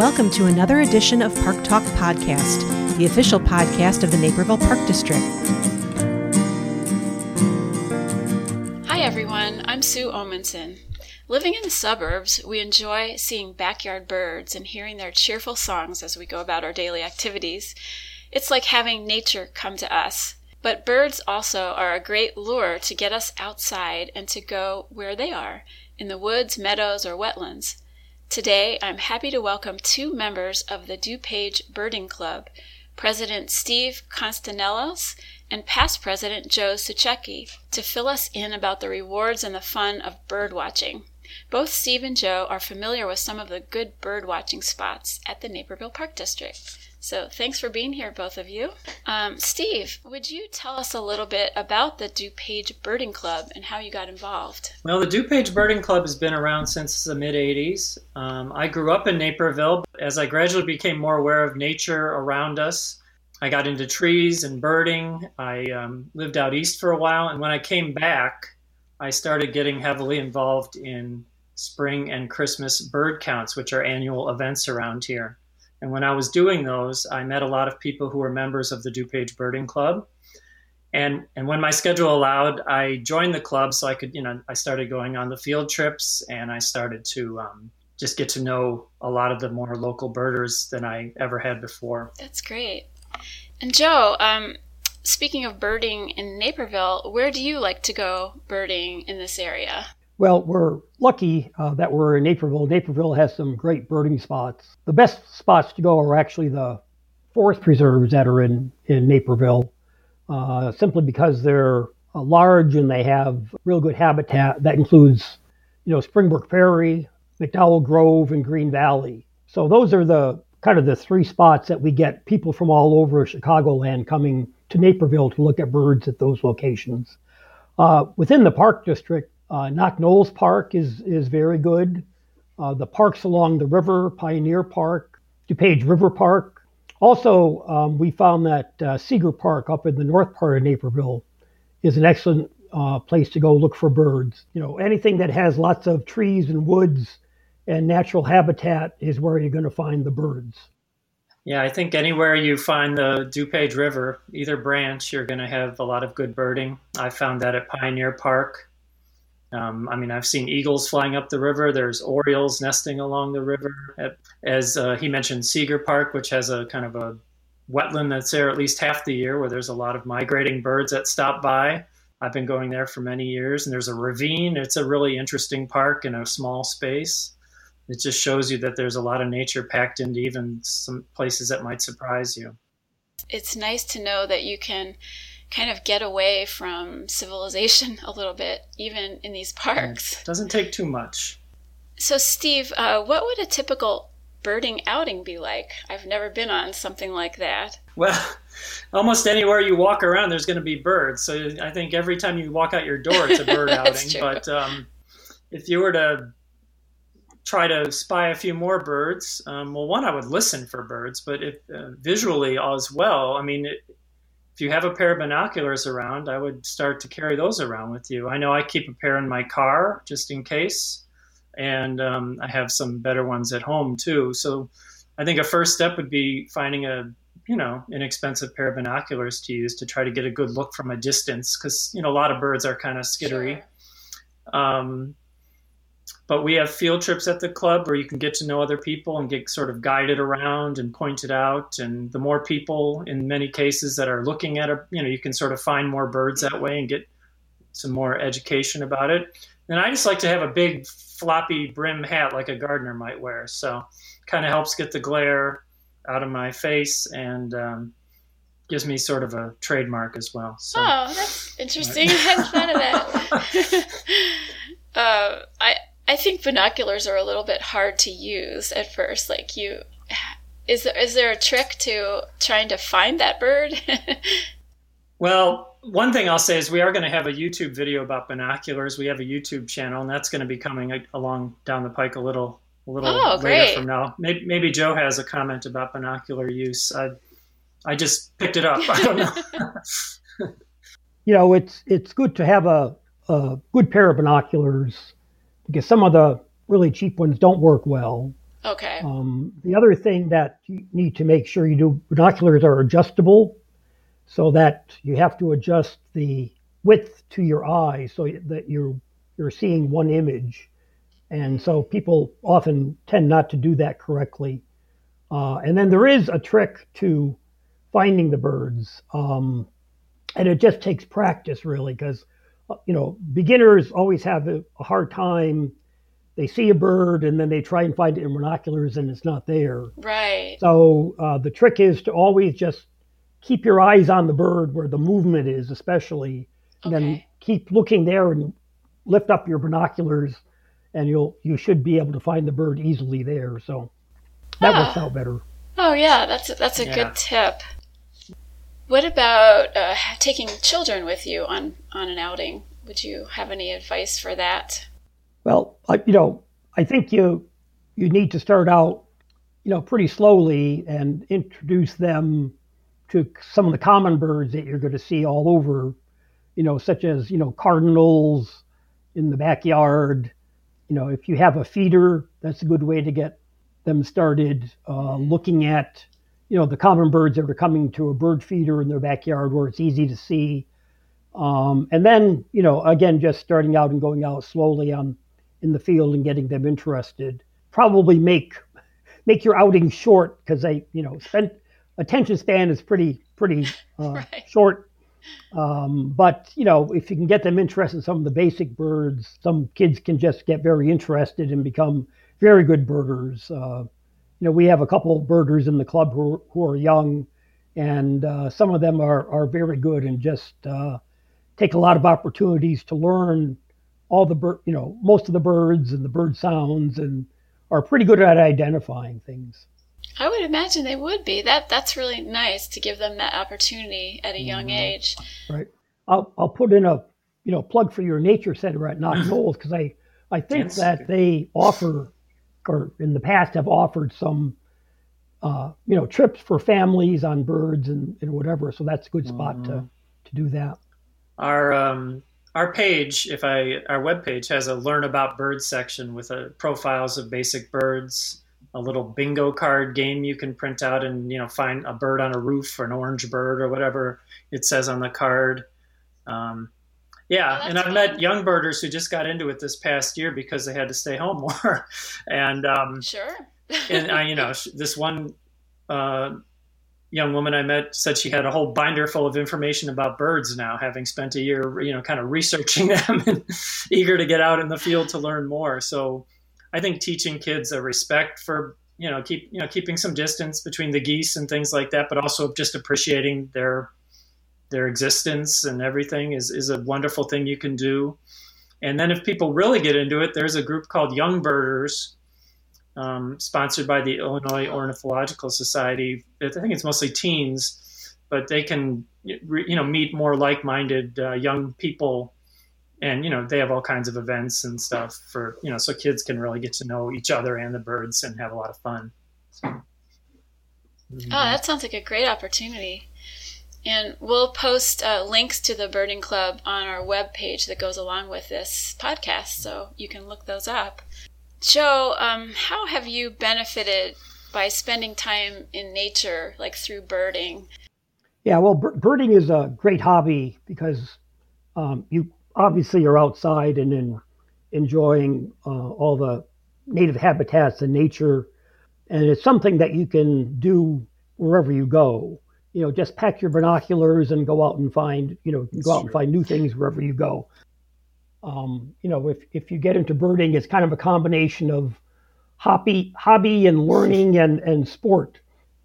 Welcome to another edition of Park Talk Podcast, the official podcast of the Naperville Park District. Hi, everyone. I'm Sue Omenson. Living in the suburbs, we enjoy seeing backyard birds and hearing their cheerful songs as we go about our daily activities. It's like having nature come to us. But birds also are a great lure to get us outside and to go where they are in the woods, meadows, or wetlands. Today, I'm happy to welcome two members of the DuPage Birding Club, President Steve Constanelos and past President Joe Suchecki, to fill us in about the rewards and the fun of bird watching. Both Steve and Joe are familiar with some of the good bird watching spots at the Naperville Park District. So thanks for being here, both of you. Um, Steve, would you tell us a little bit about the DuPage Birding Club and how you got involved? Well, the DuPage Birding Club has been around since the mid 80s. Um, I grew up in Naperville. As I gradually became more aware of nature around us, I got into trees and birding. I um, lived out east for a while, and when I came back, I started getting heavily involved in spring and Christmas bird counts, which are annual events around here. And when I was doing those, I met a lot of people who were members of the DuPage Birding Club. And, and when my schedule allowed, I joined the club so I could, you know, I started going on the field trips and I started to um, just get to know a lot of the more local birders than I ever had before. That's great. And Joe, um, speaking of birding in Naperville, where do you like to go birding in this area? Well, we're lucky uh, that we're in Naperville. Naperville has some great birding spots. The best spots to go are actually the forest preserves that are in, in Naperville, uh, simply because they're uh, large and they have real good habitat. That includes, you know, Springbrook Prairie, McDowell Grove, and Green Valley. So those are the kind of the three spots that we get people from all over Chicagoland coming to Naperville to look at birds at those locations. Uh, within the park district, uh, Knoch-Knolls Park is is very good. Uh, the parks along the river, Pioneer Park, DuPage River Park. Also, um, we found that uh, Seeger Park up in the north part of Naperville is an excellent uh, place to go look for birds. You know, anything that has lots of trees and woods and natural habitat is where you're going to find the birds. Yeah, I think anywhere you find the DuPage River, either branch, you're going to have a lot of good birding. I found that at Pioneer Park. Um, I mean, I've seen eagles flying up the river. There's orioles nesting along the river. As uh, he mentioned, Seeger Park, which has a kind of a wetland that's there at least half the year, where there's a lot of migrating birds that stop by. I've been going there for many years, and there's a ravine. It's a really interesting park in a small space. It just shows you that there's a lot of nature packed into even some places that might surprise you. It's nice to know that you can kind of get away from civilization a little bit, even in these parks. It doesn't take too much. So, Steve, uh, what would a typical birding outing be like? I've never been on something like that. Well, almost anywhere you walk around, there's going to be birds. So I think every time you walk out your door, it's a bird outing. True. But um, if you were to try to spy a few more birds, um, well, one, I would listen for birds, but if, uh, visually as well, I mean, it, if you have a pair of binoculars around, I would start to carry those around with you. I know I keep a pair in my car just in case, and um, I have some better ones at home too. So I think a first step would be finding a you know inexpensive pair of binoculars to use to try to get a good look from a distance because you know a lot of birds are kind of skittery. Sure. Um, but we have field trips at the club where you can get to know other people and get sort of guided around and pointed out. And the more people, in many cases, that are looking at a, you know, you can sort of find more birds that way and get some more education about it. And I just like to have a big floppy brim hat like a gardener might wear. So kind of helps get the glare out of my face and um, gives me sort of a trademark as well. So, oh, that's interesting. I hadn't thought of that. uh, I I think binoculars are a little bit hard to use at first. Like you, is there is there a trick to trying to find that bird? well, one thing I'll say is we are going to have a YouTube video about binoculars. We have a YouTube channel, and that's going to be coming along down the pike a little a little oh, later great. from now. Maybe, maybe Joe has a comment about binocular use. I I just picked it up. I don't know. you know, it's it's good to have a, a good pair of binoculars because some of the really cheap ones don't work well. Okay. Um, the other thing that you need to make sure you do binoculars are adjustable so that you have to adjust the width to your eye so that you're you're seeing one image. And so people often tend not to do that correctly. Uh, and then there is a trick to finding the birds. Um, and it just takes practice really because you know beginners always have a, a, hard time. They see a bird and then they try and find it in binoculars and it's not there. Right. So uh, the trick is to always just keep your eyes on the bird where the movement is especially and okay. then keep looking there and lift up your binoculars and you'll you should be able to find the bird easily there. So that ah. works out better. Oh yeah. That's a, that's a yeah. good tip what about uh, taking children with you on, on an outing? Would you have any advice for that? Well, I, you know, I think you you need to start out, you know, pretty slowly and introduce them to some of the common birds that you're going to see all over, you know, such as you know cardinals in the backyard. You know, if you have a feeder, that's a good way to get them started uh, looking at you know the common birds that are coming to a bird feeder in their backyard where it's easy to see. Um, and then you know again just starting out and going out slowly on in the field and getting them interested. Probably make make your outing short because they you know spend attention span is pretty pretty uh, right. short. Um, but you know if you can get them interested in some of the basic birds some kids can just get very interested and become very good birders uh, you know, we have a couple of birders in the club who, who are young, and uh, some of them are, are very good and just uh, take a lot of opportunities to learn all the bird, you know, most of the birds and the bird sounds, and are pretty good at identifying things. I would imagine they would be. That that's really nice to give them that opportunity at a young mm-hmm. age. Right. I'll I'll put in a you know plug for your nature center at Knoch Knolls because I I think yes. that they offer or in the past have offered some uh, you know trips for families on birds and, and whatever. So that's a good spot mm-hmm. to to do that. Our um, our page, if I our web page has a learn about birds section with a profiles of basic birds, a little bingo card game you can print out and you know find a bird on a roof or an orange bird or whatever it says on the card. Um, yeah, oh, and I've fun. met young birders who just got into it this past year because they had to stay home more. and um, sure. and I, you know, this one uh, young woman I met said she had a whole binder full of information about birds now, having spent a year, you know, kind of researching them and eager to get out in the field to learn more. So I think teaching kids a respect for you know keep you know keeping some distance between the geese and things like that, but also just appreciating their their existence and everything is, is a wonderful thing you can do. And then if people really get into it, there's a group called Young Birders, um, sponsored by the Illinois Ornithological Society. I think it's mostly teens, but they can you know meet more like-minded uh, young people, and you know they have all kinds of events and stuff for you know so kids can really get to know each other and the birds and have a lot of fun. Oh, that sounds like a great opportunity. And we'll post uh, links to the Birding Club on our web page that goes along with this podcast, so you can look those up. Joe, um, how have you benefited by spending time in nature, like through birding? Yeah, well, birding is a great hobby because um, you obviously are outside and in, enjoying uh, all the native habitats and nature, and it's something that you can do wherever you go you know, just pack your binoculars and go out and find, you know, That's go out true. and find new things wherever you go. Um, you know, if, if you get into birding, it's kind of a combination of hobby, hobby and learning and, and sport.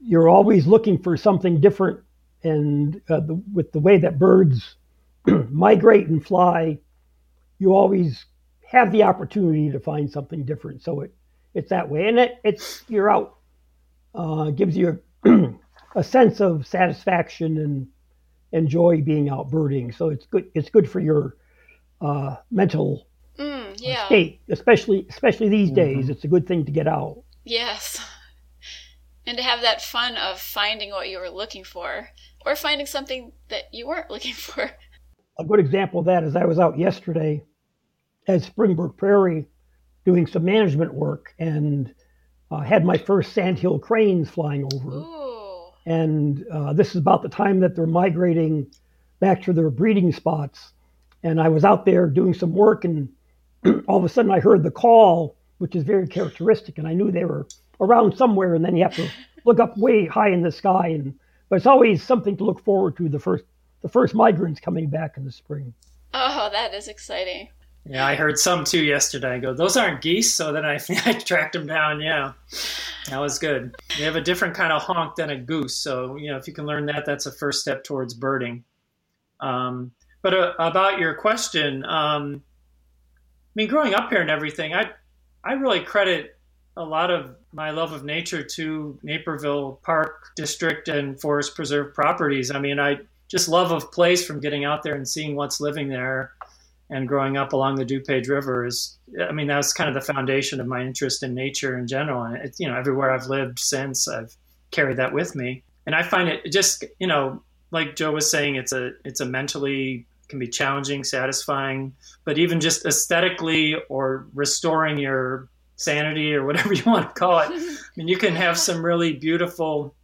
You're always looking for something different. And uh, the, with the way that birds migrate and fly, you always have the opportunity to find something different. So it, it's that way. And it, it's, you're out, uh, gives you a sense of satisfaction and and joy being out birding. So it's good. It's good for your uh, mental mm, yeah. state, especially especially these mm-hmm. days. It's a good thing to get out. Yes, and to have that fun of finding what you were looking for, or finding something that you weren't looking for. A good example of that is I was out yesterday at Springbrook Prairie doing some management work, and uh, had my first sandhill cranes flying over. Ooh. And uh, this is about the time that they're migrating back to their breeding spots. And I was out there doing some work, and all of a sudden I heard the call, which is very characteristic, and I knew they were around somewhere. And then you have to look up way high in the sky, and but it's always something to look forward to. The first the first migrants coming back in the spring. Oh, that is exciting. Yeah, I heard some too yesterday. I go, those aren't geese. So then I, I tracked them down. Yeah, that was good. They have a different kind of honk than a goose. So, you know, if you can learn that, that's a first step towards birding. Um, but uh, about your question, um, I mean, growing up here and everything, I, I really credit a lot of my love of nature to Naperville Park District and Forest Preserve properties. I mean, I just love of place from getting out there and seeing what's living there and growing up along the DuPage River is, I mean, that's kind of the foundation of my interest in nature in general. And it's, you know, everywhere I've lived since, I've carried that with me. And I find it just, you know, like Joe was saying, it's a, it's a mentally can be challenging, satisfying, but even just aesthetically or restoring your sanity or whatever you want to call it. I mean, you can have some really beautiful.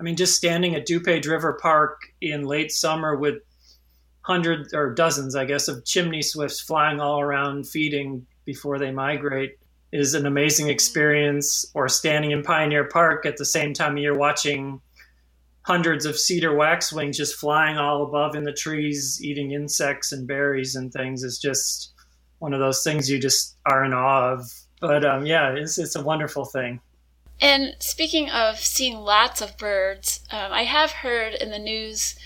I mean, just standing at DuPage River Park in late summer with hundreds or dozens, I guess, of chimney swifts flying all around feeding before they migrate is an amazing experience. Or standing in Pioneer Park at the same time you're watching hundreds of cedar waxwings just flying all above in the trees, eating insects and berries and things is just one of those things you just are in awe of. But um, yeah, it's, it's a wonderful thing. And speaking of seeing lots of birds, um, I have heard in the news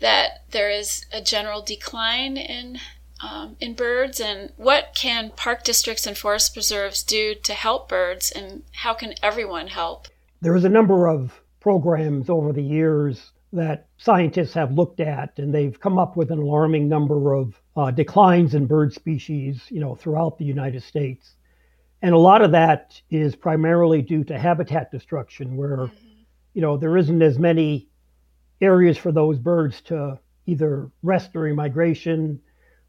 that there is a general decline in um, in birds, and what can park districts and forest preserves do to help birds, and how can everyone help? There is a number of programs over the years that scientists have looked at, and they've come up with an alarming number of uh, declines in bird species, you know, throughout the United States. And a lot of that is primarily due to habitat destruction, where, mm-hmm. you know, there isn't as many areas for those birds to either rest during migration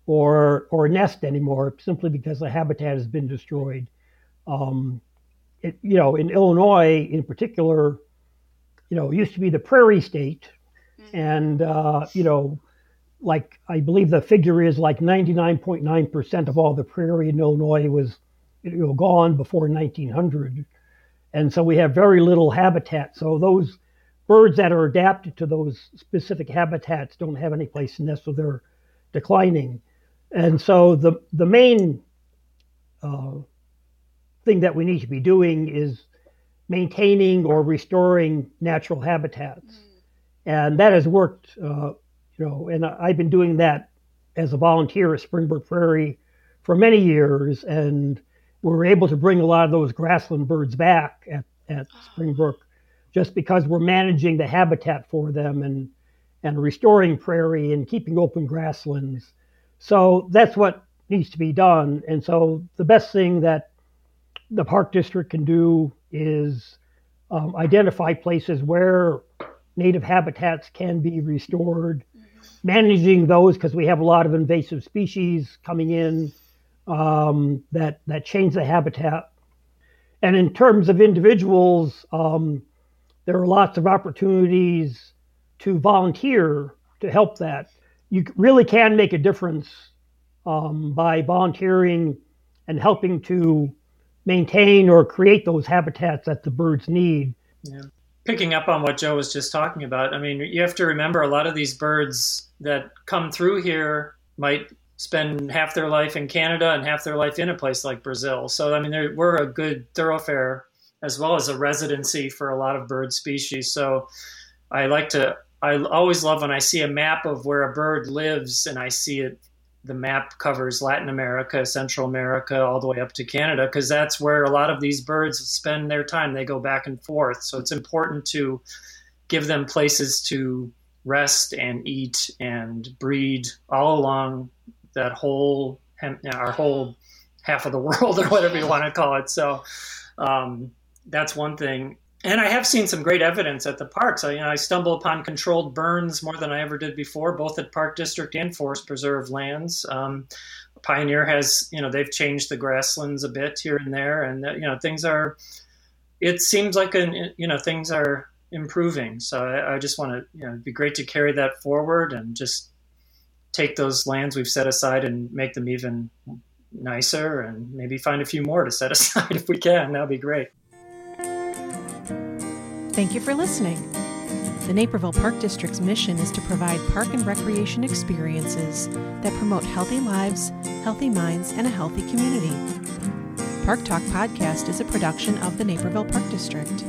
or or nest anymore, simply because the habitat has been destroyed. Um, it, you know, in Illinois, in particular, you know, it used to be the prairie state, mm-hmm. and uh, you know, like I believe the figure is like 99.9% of all the prairie in Illinois was you know gone before 1900, and so we have very little habitat. So those birds that are adapted to those specific habitats don't have any place to nest, so they're declining. And so the the main uh, thing that we need to be doing is maintaining or restoring natural habitats, and that has worked. Uh, you know, and I've been doing that as a volunteer at Springbrook Prairie for many years, and we were able to bring a lot of those grassland birds back at, at Springbrook just because we're managing the habitat for them and and restoring prairie and keeping open grasslands. So that's what needs to be done. And so the best thing that the park district can do is um, identify places where native habitats can be restored, managing those because we have a lot of invasive species coming in um, that that change the habitat. And in terms of individuals, um, there are lots of opportunities to volunteer to help that. You really can make a difference um, by volunteering and helping to maintain or create those habitats that the birds need. Yeah. Picking up on what Joe was just talking about, I mean, you have to remember a lot of these birds that come through here might spend half their life in Canada and half their life in a place like Brazil. So, I mean, we're a good thoroughfare as well as a residency for a lot of bird species. So I like to, I always love when I see a map of where a bird lives and I see it, the map covers Latin America, Central America, all the way up to Canada, because that's where a lot of these birds spend their time. They go back and forth. So it's important to give them places to rest and eat and breed all along that whole, our whole half of the world or whatever you want to call it. So, um, that's one thing. And I have seen some great evidence at the parks. I, you know, I stumble upon controlled burns more than I ever did before, both at Park District and Forest Preserve lands. Um, Pioneer has, you know, they've changed the grasslands a bit here and there, and uh, you know, things are it seems like an, you know things are improving. So I, I just want to you know it'd be great to carry that forward and just take those lands we've set aside and make them even nicer and maybe find a few more to set aside if we can. That'd be great. Thank you for listening. The Naperville Park District's mission is to provide park and recreation experiences that promote healthy lives, healthy minds, and a healthy community. Park Talk Podcast is a production of the Naperville Park District.